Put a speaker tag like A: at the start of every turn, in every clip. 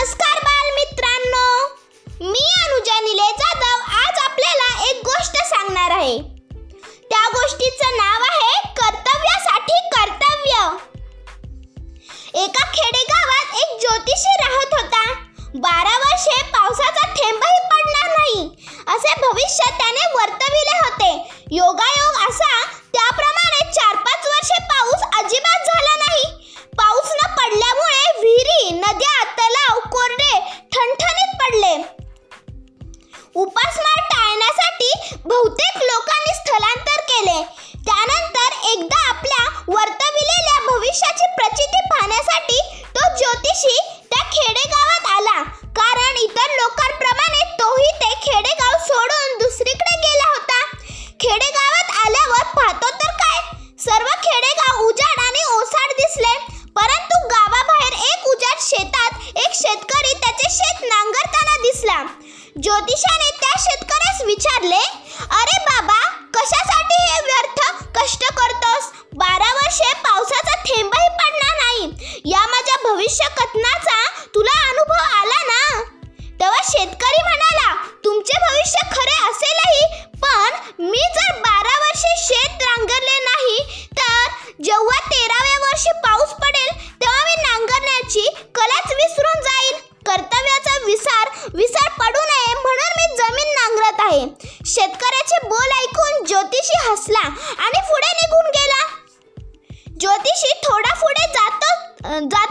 A: नमस्कार बालमित्रांनो. मी अनुजा निले जाधव आज आपल्याला एक गोष्ट सांगणार आहे. त्या गोष्टीचं नाव आहे कर्तव्यासाठी कर्तव्य. एका खेडेगावात एक ज्योतिषी राहत होता. बारा वर्षे पावसाचा थेंबही पडणार नाही. असे भविष्य त्याने वर्तविले होते. योगायोग असा त्याप्रमाणे बहुतेक लोकांनी स्थलांतर केले. त्यानंतर एकदा आपल्या वर्तविलेल्या भविष्याची प्रचिती पाहण्यासाठी तो ज्योतिषी त्या खेडेगावात आला. कारण इतर लोकांप्रमाणे तोही ते खेडेगाव सोडून दुसरीकडे गेला होता. खेडेगावात आल्यावर पाहतो तर काय? सर्व खेडेगाव उजाड आणि ओसाड दिसले. परंतु गावाबाहेर एक उजाड शेतात एक शेतकरी त्याचे शेत नांगरताना दिसला. ज्योतिषाने त्या शेतकऱ्यास विचारले भविष्य कथनाचा तुला अनुभव आला ना? तेव्हा शेतकरी म्हणाला तुमचे भविष्य खरे असेलही पण मी जर बारा वर्षे शेत नांगरले नाही तर जेव्हा तेराव्या वर्षी पाऊस पडेल तेव्हा मी नांगरण्याची कलाच विसरून जाईल. कर्तव्याचा विसार विसार पडू नये म्हणून मी जमीन नांगरत आहे. शेतकऱ्याचे बोल ऐकून ज्योतिषी हसला आणि पुढे निघून गेला. ज्योतिषी थोडा पुढे जातो जात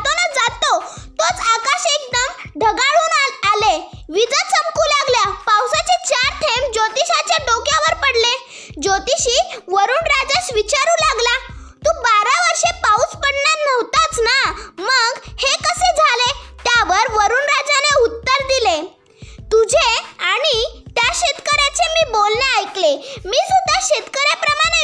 A: ज्योतिषी वरुण राजास विचारू लागला तू बारा वर्षे पाऊस पडणार नव्हताच ना? मग हे कसे झाले? त्यावर वरुण राजाने उत्तर दिले तुझे आणि त्या शेतकऱ्याचे मी बोलणे ऐकले. मी सुद्धा शेतकऱ्याप्रमाणे